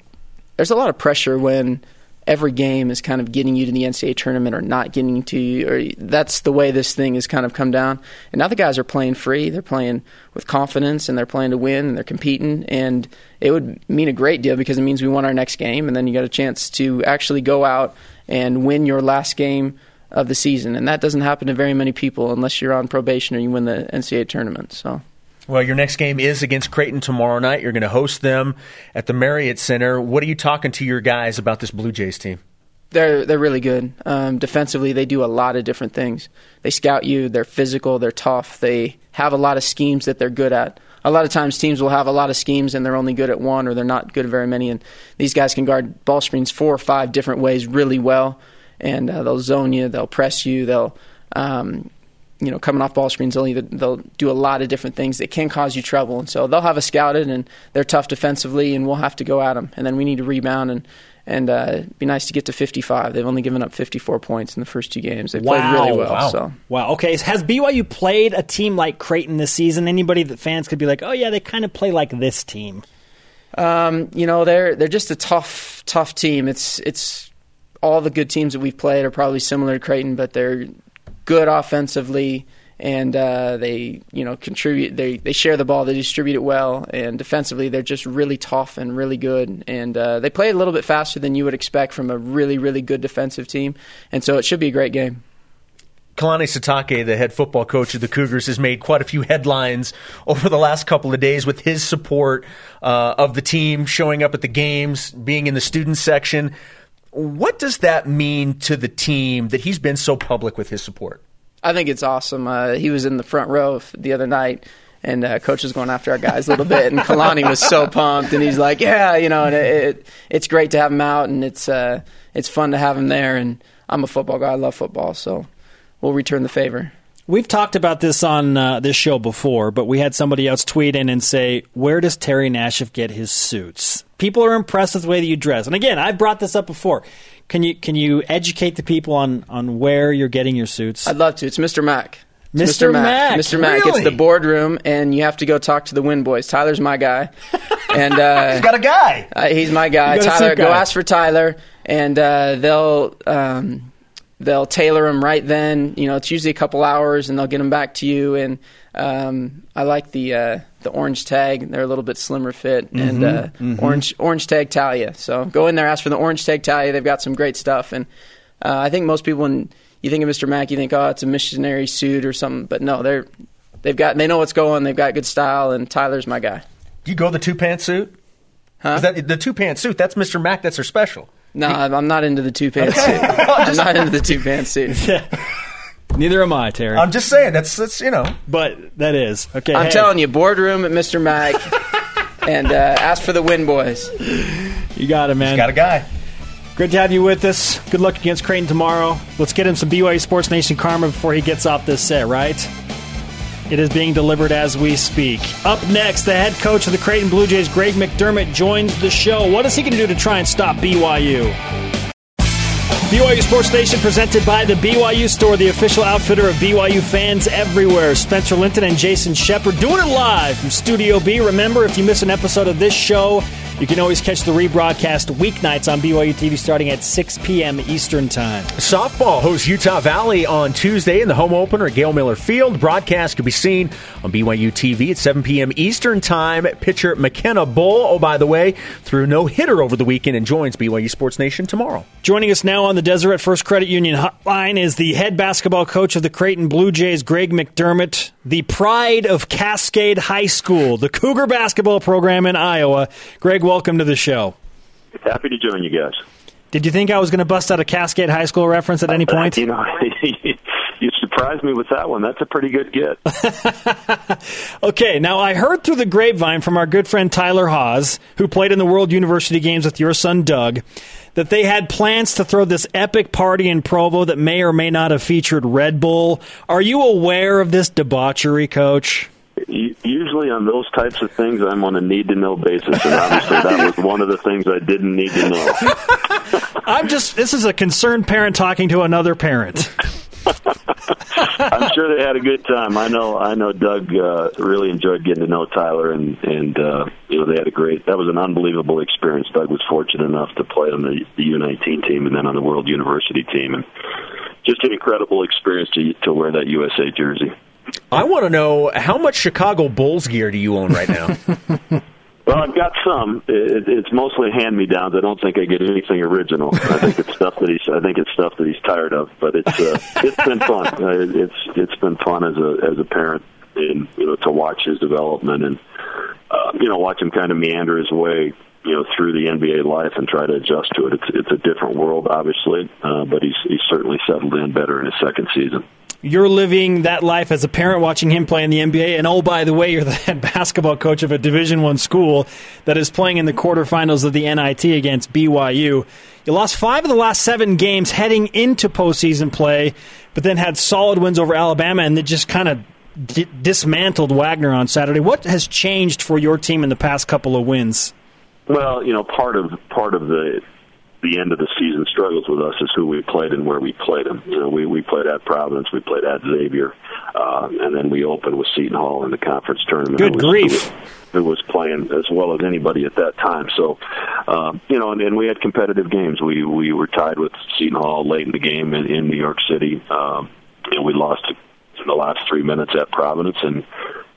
there's a lot of pressure when every game is kind of getting you to the NCAA tournament or not getting to you. Or that's the way this thing has kind of come down. And now the guys are playing free. They're playing with confidence and they're playing to win and they're competing. And it would mean a great deal because it means we won our next game and then you got a chance to actually go out and win your last game of the season. And that doesn't happen to very many people unless you're on probation or you win the NCAA tournament. So. Well, your next game is against Creighton tomorrow night. You're going to host them at the Marriott Center. What are you talking to your guys about this Blue Jays team? They're they're really good. Um, defensively, they do a lot of different things. They scout you. They're physical. They're tough. They have a lot of schemes that they're good at. A lot of times, teams will have a lot of schemes and they're only good at one, or they're not good at very many. And these guys can guard ball screens four or five different ways really well, and uh, they'll zone you. They'll press you. They'll Um, you know, coming off ball screens, they'll either, they'll do a lot of different things that can cause you trouble, and so they'll have us scouted, and they're tough defensively, and we'll have to go at them, and then we need to rebound and and uh, it'd be nice to get to 55. They've only given up 54 points in the first two games. They've played really well. Wow. So Wow. Okay. Has BYU played a team like Creighton this season? Anybody that fans could be like, oh yeah, they kind of play like this team. Um, you know, they're they're just a tough, tough team. It's it's all the good teams that we've played are probably similar to Creighton, but they're good offensively and uh, they you know contribute. They they share the ball, they distribute it well, and defensively they're just really tough and really good. And uh, they play a little bit faster than you would expect from a really really good defensive team, and so it should be a great game. Kalani Sitake, the head football coach of the Cougars, has made quite a few headlines over the last couple of days with his support uh, of the team, showing up at the games, being in the student section. What does that mean to the team that he's been so public with his support? I think it's awesome. Uh, he was in the front row the other night, and uh, coach was going after our guys a little bit, and Kalani was so pumped, and he's like, "Yeah, you know, and it, it, it's great to have him out, and it's uh, it's fun to have him there." And I'm a football guy; I love football, so we'll return the favor. We've talked about this on uh, this show before, but we had somebody else tweet in and say, "Where does Terry Nashif get his suits?" People are impressed with the way that you dress, and again, I've brought this up before. Can you can you educate the people on on where you're getting your suits? I'd love to. It's Mr. Mac. It's Mr. Mac. Mr. Mac. Really? It's the boardroom, and you have to go talk to the Win Boys. Tyler's my guy, and uh, He's got a guy. Uh, he's my guy. You got a Tyler, go guy. ask for Tyler, and uh, they'll um, they'll tailor them right then. You know, it's usually a couple hours, and they'll get them back to you. And um, I like the uh, the orange tag; they're a little bit slimmer fit, and uh, orange orange tag Talia. So go in there, ask for the orange tag Talia. They've got some great stuff, and uh, I think most people when you think of Mr. Mac, you think, oh, it's a missionary suit or something. But no, they're they've got they know what's going. They've got good style, and Tyler's my guy. Do you go the two pants suit? Huh? Is that the two pants suit? That's Mr. Mac. That's her special. No, I'm I'm not into the two pants suit. I'm not into the two pants suit. Neither am I, Terry. I'm just saying that's that's you know. but that is okay. I'm hey, telling you, boardroom at Mr. Mac, and uh, ask for the win, boys. you got it, man. Got a guy. Great to have you with us. Good luck against Creighton tomorrow. Let's get him some BYU Sports Nation karma before he gets off this set, right? It is being delivered as we speak. Up next, the head coach of the Creighton Blue Jays, Greg McDermott, joins the show. What is he going to do to try and stop BYU? BYU Sports Nation presented by the BYU Store, the official outfitter of BYU fans everywhere. Spencer Linton and Jason Shepard doing it live from Studio B. Remember, if you miss an episode of this show, you can always catch the rebroadcast weeknights on BYU TV starting at 6 p.m. Eastern Time. Softball hosts Utah Valley on Tuesday in the home opener at Gail Miller Field. Broadcast can be seen on BYU TV at 7 p.m. Eastern Time. Pitcher McKenna Bull, oh, by the way, threw no hitter over the weekend and joins BYU Sports Nation tomorrow. Joining us now on the Deseret First Credit Union hotline is the head basketball coach of the Creighton Blue Jays, Greg McDermott, the pride of Cascade High School, the Cougar basketball program in Iowa. Greg, welcome to the show. Happy to join you guys. Did you think I was going to bust out a Cascade High School reference at any point? You know, you surprised me with that one. That's a pretty good get. Okay, now I heard through the grapevine from our good friend Tyler Haws, who played in the World University Games with your son Doug, that they had plans to throw this epic party in Provo that may or may not have featured Red Bull. Are you aware of this debauchery, coach? Usually on those types of things, I'm on a need to know basis, and obviously that was one of the things I didn't need to know. I'm just, this is a concerned parent talking to another parent. I'm sure they had a good time. I know. I know. Doug uh, really enjoyed getting to know Tyler, and and uh, you know they had a great. That was an unbelievable experience. Doug was fortunate enough to play on the, the U19 team and then on the World University team, and just an incredible experience to to wear that USA jersey. I want to know how much Chicago Bulls gear do you own right now? Well, I've got some. It, it's mostly hand me downs. I don't think I get anything original. I think it's stuff that he's. I think it's stuff that he's tired of. But it's uh, it's been fun. Uh, It's it's been fun as a as a parent, and you know to watch his development and uh, you know watch him kind of meander his way you know through the NBA life and try to adjust to it. It's it's a different world, obviously, uh, but he's he's certainly settled in better in his second season. You're living that life as a parent watching him play in the NBA. And oh, by the way, you're the head basketball coach of a Division One school that is playing in the quarterfinals of the NIT against BYU. You lost five of the last seven games heading into postseason play, but then had solid wins over Alabama and then just kind of d- dismantled Wagner on Saturday. What has changed for your team in the past couple of wins? Well, you know, part of part of the the end of the season struggles with us is who we played and where we played them. You know, we we played at Providence, we played at Xavier, uh, and then we opened with Seton Hall in the conference tournament. Good was, grief! Who was playing as well as anybody at that time. So, uh, you know, and, and we had competitive games. We we were tied with Seton Hall late in the game in, in New York City. Um, and we lost in the last three minutes at Providence, and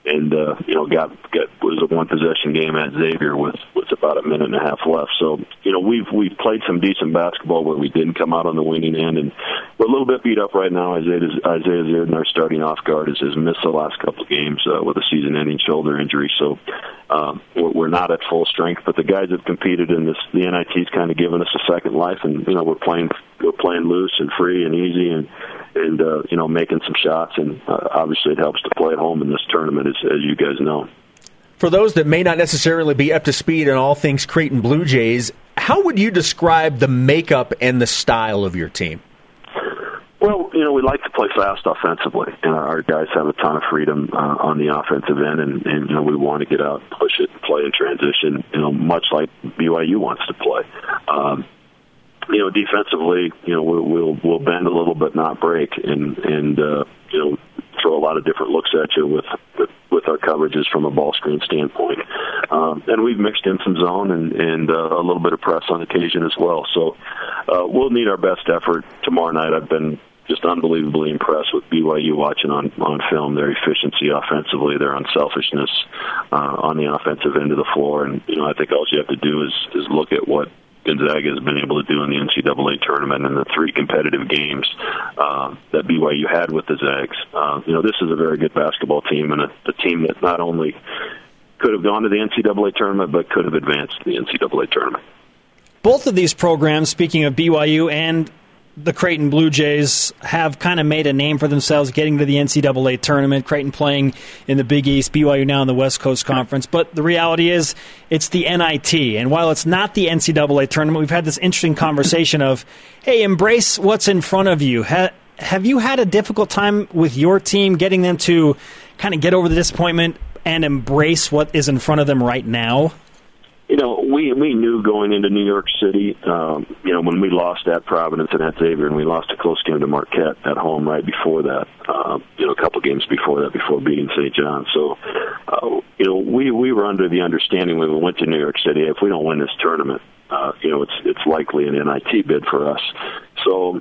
and uh, you know got got was a one possession game at Xavier with with about a minute and a half left. So you know we've we've played some decent basketball where we didn't come out on the winning end, and we're a little bit beat up right now. Isaiah Isaiah Zierden, our starting off guard, has, has missed the last couple of games uh, with a season-ending shoulder injury. So um, we're, we're not at full strength, but the guys have competed in this. The NIT's kind of given us a second life, and you know we're playing we're playing loose and free and easy and and uh, you know making some shots. And uh, obviously, it helps to play at home in this tournament, as, as you guys know. For those that may not necessarily be up to speed on all things Creighton Blue Jays, how would you describe the makeup and the style of your team? Well, you know, we like to play fast offensively, and our guys have a ton of freedom uh, on the offensive end, and, and you know, we want to get out, push it, play in transition. You know, much like BYU wants to play. Um, you know, defensively, you know, we'll we'll, we'll bend a little but not break, and and uh, you know, throw a lot of different looks at you with with, with our coverages from a ball screen standpoint. Um, and we've mixed in some zone and and uh, a little bit of press on occasion as well. So uh, we'll need our best effort tomorrow night. I've been just unbelievably impressed with BYU watching on on film their efficiency offensively, their unselfishness uh, on the offensive end of the floor, and you know I think all you have to do is is look at what Gonzaga has been able to do in the NCAA tournament and the three competitive games uh, that BYU had with the Zags. Uh, you know, this is a very good basketball team and a, a team that not only could have gone to the NCAA tournament, but could have advanced to the NCAA tournament. Both of these programs, speaking of BYU and the Creighton Blue Jays have kind of made a name for themselves getting to the NCAA tournament. Creighton playing in the Big East, BYU now in the West Coast Conference. But the reality is, it's the NIT. And while it's not the NCAA tournament, we've had this interesting conversation of, hey, embrace what's in front of you. Ha- have you had a difficult time with your team getting them to kind of get over the disappointment and embrace what is in front of them right now? You know, we we knew going into New York City, um, you know, when we lost at Providence and at Xavier, and we lost a close game to Marquette at home right before that, uh, you know, a couple games before that, before beating St. John. So, uh, you know, we we were under the understanding when we went to New York City, if we don't win this tournament, uh, you know, it's it's likely an NIT bid for us. So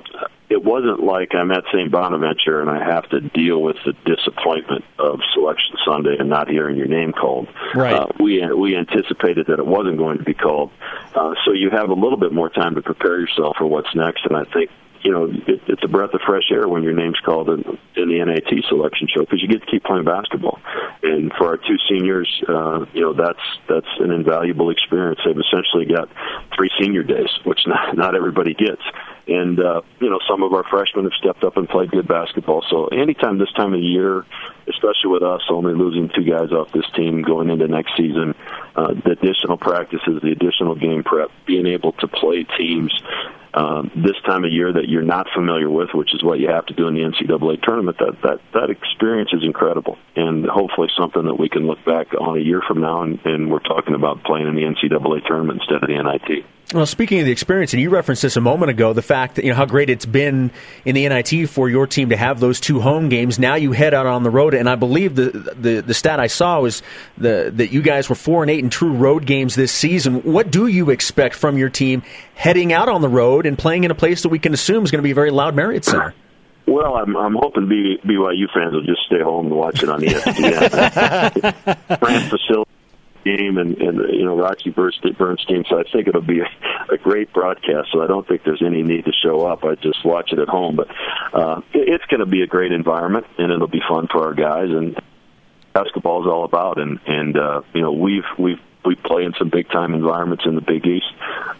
it wasn't like I'm at St. Bonaventure and I have to deal with the disappointment of Selection Sunday and not hearing your name called. Right. Uh, we we anticipated that it wasn't going to be called, uh, so you have a little bit more time to prepare yourself for what's next. And I think you know, it, it's a breath of fresh air when your name's called in, in the NIT selection show because you get to keep playing basketball. And for our two seniors, uh, you know, that's that's an invaluable experience. They've essentially got three senior days, which not not everybody gets. And uh, you know, some of our freshmen have stepped up and played good basketball. So anytime this time of year, especially with us only losing two guys off this team going into next season, uh, the additional practices, the additional game prep, being able to play teams um, this time of year that you're not familiar with, which is what you have to do in the NCAA tournament. That that that experience is incredible, and hopefully something that we can look back on a year from now, and, and we're talking about playing in the NCAA tournament instead of the NIT. Well, speaking of the experience, and you referenced this a moment ago, the fact that you know how great it's been in the NIT for your team to have those two home games. Now you head out on the road, and I believe the the, the stat I saw was the that you guys were four and eight in true road games this season. What do you expect from your team heading out on the road and playing in a place that we can assume is going to be a very loud Marriott Center? Well, I'm I'm hoping B, BYU fans will just stay home and watch it on the ESPN. Fran Fraschilla game and, and you know Roxy Bernstein. So I think it'll be a, a great broadcast. So I don't think there's any need to show up. I just watch it at home. But uh, it, it's going to be a great environment, and it'll be fun for our guys. And basketball is all about. And and uh, you know we've we've we play in some big time environments in the Big East,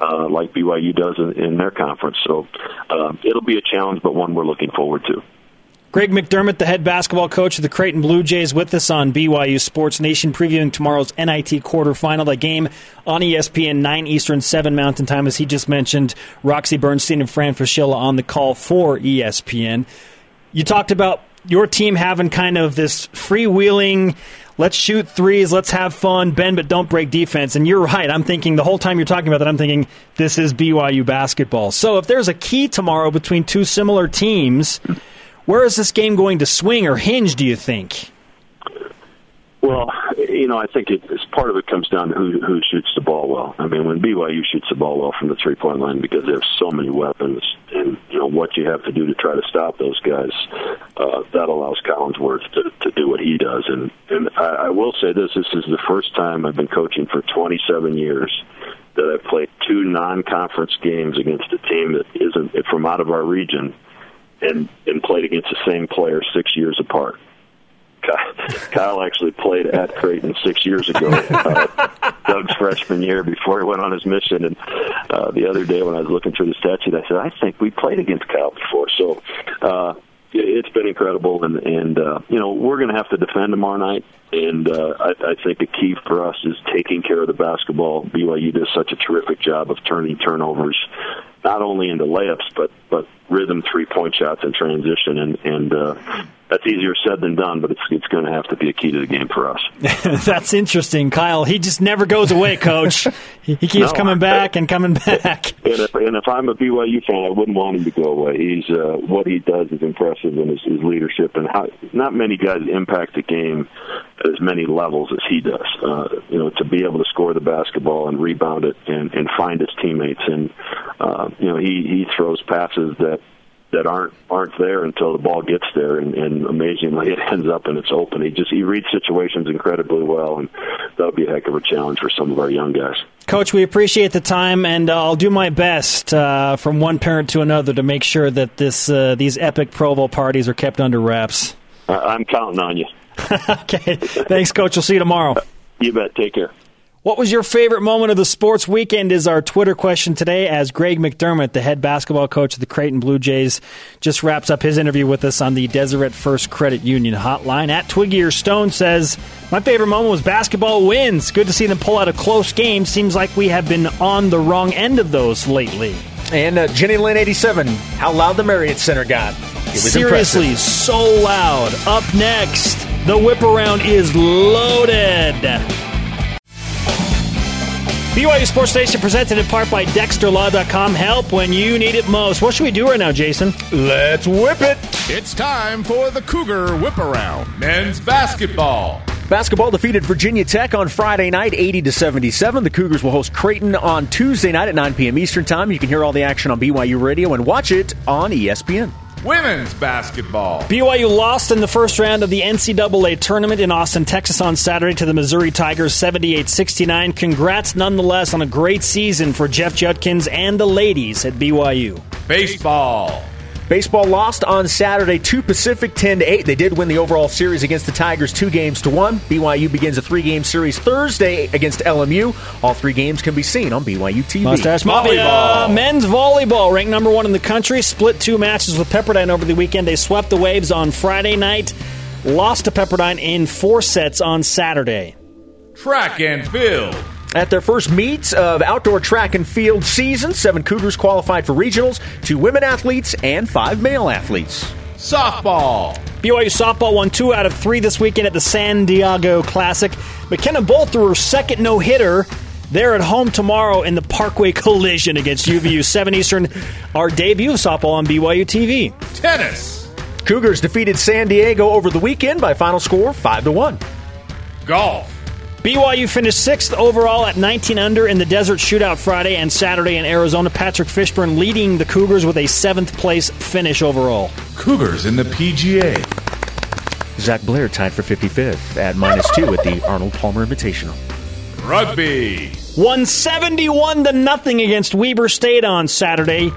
uh, like BYU does in, in their conference. So uh, it'll be a challenge, but one we're looking forward to. Greg McDermott, the head basketball coach of the Creighton Blue Jays, with us on BYU Sports Nation, previewing tomorrow's NIT quarterfinal. That game on ESPN, 9 Eastern, 7 Mountain Time, as he just mentioned. Roxy Bernstein and Fran Fraschilla on the call for ESPN. You talked about your team having kind of this freewheeling, let's shoot threes, let's have fun, bend but don't break defense. And you're right. I'm thinking the whole time you're talking about that, I'm thinking this is BYU basketball. So if there's a key tomorrow between two similar teams, where is this game going to swing or hinge, do you think? Well, you know, I think it, it's part of it comes down to who who shoots the ball well. I mean, when BYU shoots the ball well from the three point line because they have so many weapons, and you know what you have to do to try to stop those guys, uh, that allows Collinsworth to to do what he does. And and I, I will say this: this is the first time I've been coaching for 27 years that I've played two non-conference games against a team that isn't from out of our region, and and played against the same player six years apart. Kyle actually played at Creighton six years ago, uh, Doug's freshman year before he went on his mission. And uh, the other day when I was looking through the statute, I said, I think we played against Kyle before. So uh, it's been incredible, and and uh, you know we're going to have to defend tomorrow night. And uh, I, I think the key for us is taking care of the basketball. BYU does such a terrific job of turning turnovers, not only into layups, but but rhythm three point shots in transition, and and uh, that's easier said than done, but it's it's going to have to be a key to the game for us. that's interesting, Kyle. He just never goes away, Coach. he, keeps no, coming back I, and coming back. And if, and if I'm a BYU fan, I wouldn't want him to go away. He's uh, what he does is impressive, and his, his leadership, and how not many guys impact the game at as many levels as he does. Uh, you know, to be able to score the basketball and rebound it and, and find his teammates, and uh, you know, he he throws passes that that aren't aren't there until the ball gets there, and, and amazingly it ends up and it's open. He just he reads situations incredibly well, and that'll be a heck of a challenge for some of our young guys. Coach, we appreciate the time, and uh, I'll do my best uh, from one parent to another to make sure that this uh, these epic Provo parties are kept under wraps. I'm counting on you. okay, thanks, Coach. We'll see you tomorrow. You bet. Take care. What was your favorite moment of the sports weekend is our Twitter question today as Greg McDermott, the head basketball coach of the Creighton Blue Jays, just wraps up his interview with us on the Deseret First Credit Union hotline. At Twiggy or Stone says, My favorite moment was basketball wins. Good to see them pull out a close game. Seems like we have been on the wrong end of those lately. And uh, Jenny Lynn 87, how loud the Marriott Center got. Seriously, impressive. so loud. Up next, the whip around is loaded. BYU Sports Nation presented in part by DexterLaw.com. Help when you need it most. What should we do right now, Jason? Let's whip it. It's time for the Cougar Whip Around. Men's basketball. Basketball defeated Virginia Tech on Friday night, 80 to 77. The Cougars will host Creighton on Tuesday night at 9 p.m. Eastern Time. You can hear all the action on BYU Radio and watch it on ESPN. Women's basketball. BYU lost in the first round of the NCAA tournament in Austin, Texas on Saturday to the Missouri Tigers 78 69. Congrats nonetheless on a great season for Jeff Judkins and the ladies at BYU. Baseball. Baseball lost on Saturday to Pacific 10 to 8. They did win the overall series against the Tigers 2 games to 1. BYU begins a 3-game series Thursday against LMU. All 3 games can be seen on BYU TV. Mustache Volleyball. Men's volleyball ranked number 1 in the country, split two matches with Pepperdine over the weekend. They swept the Waves on Friday night, lost to Pepperdine in 4 sets on Saturday. Track and field. At their first meet of outdoor track and field season, seven Cougars qualified for regionals, two women athletes, and five male athletes. Softball. BYU softball won two out of three this weekend at the San Diego Classic. McKenna Bull threw her second no hitter. They're at home tomorrow in the Parkway Collision against UVU 7 Eastern. Our debut of softball on BYU TV. Tennis. Cougars defeated San Diego over the weekend by final score 5 to 1. Golf. BYU finished sixth overall at 19 under in the Desert Shootout Friday and Saturday in Arizona. Patrick Fishburn leading the Cougars with a seventh place finish overall. Cougars in the PGA. Zac Blair tied for 55th at minus two at the Arnold Palmer Invitational. Rugby. 171 to nothing against Weber State on Saturday. You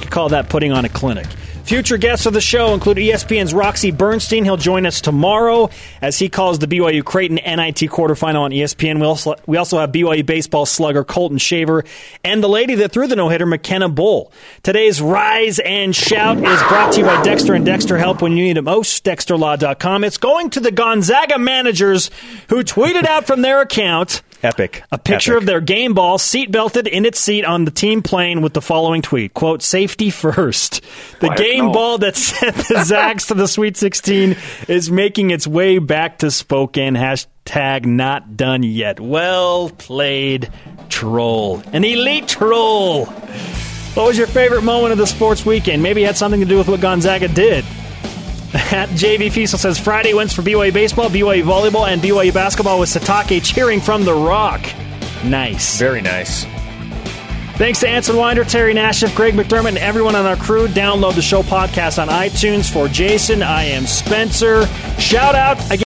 could call that putting on a clinic. Future guests of the show include ESPN's Roxy Bernstein. He'll join us tomorrow as he calls the BYU Creighton NIT quarterfinal on ESPN. We also, we also have BYU baseball slugger Colton Shaver and the lady that threw the no hitter, McKenna Bull. Today's Rise and Shout is brought to you by Dexter and Dexter Help when you need it most. DexterLaw.com. It's going to the Gonzaga managers who tweeted out from their account Epic. a picture Epic. of their game ball seat belted in its seat on the team plane with the following tweet quote safety first. The Quiet, game no. ball that sent the zags to the sweet 16 is making its way back to spokane. Hashtag not done yet. Well played troll. An elite troll. What was your favorite moment of the sports weekend? Maybe it had something to do with what gonzaga did at JV Fiesel says Friday wins for BYU baseball, BYU volleyball, and BYU basketball with Sitake cheering from the rock. Nice. Very nice. Thanks to Anson Winder, Terry Nashif, Greg McDermott, and everyone on our crew. Download the show podcast on iTunes. For Jason, I am Spencer. Shout out again.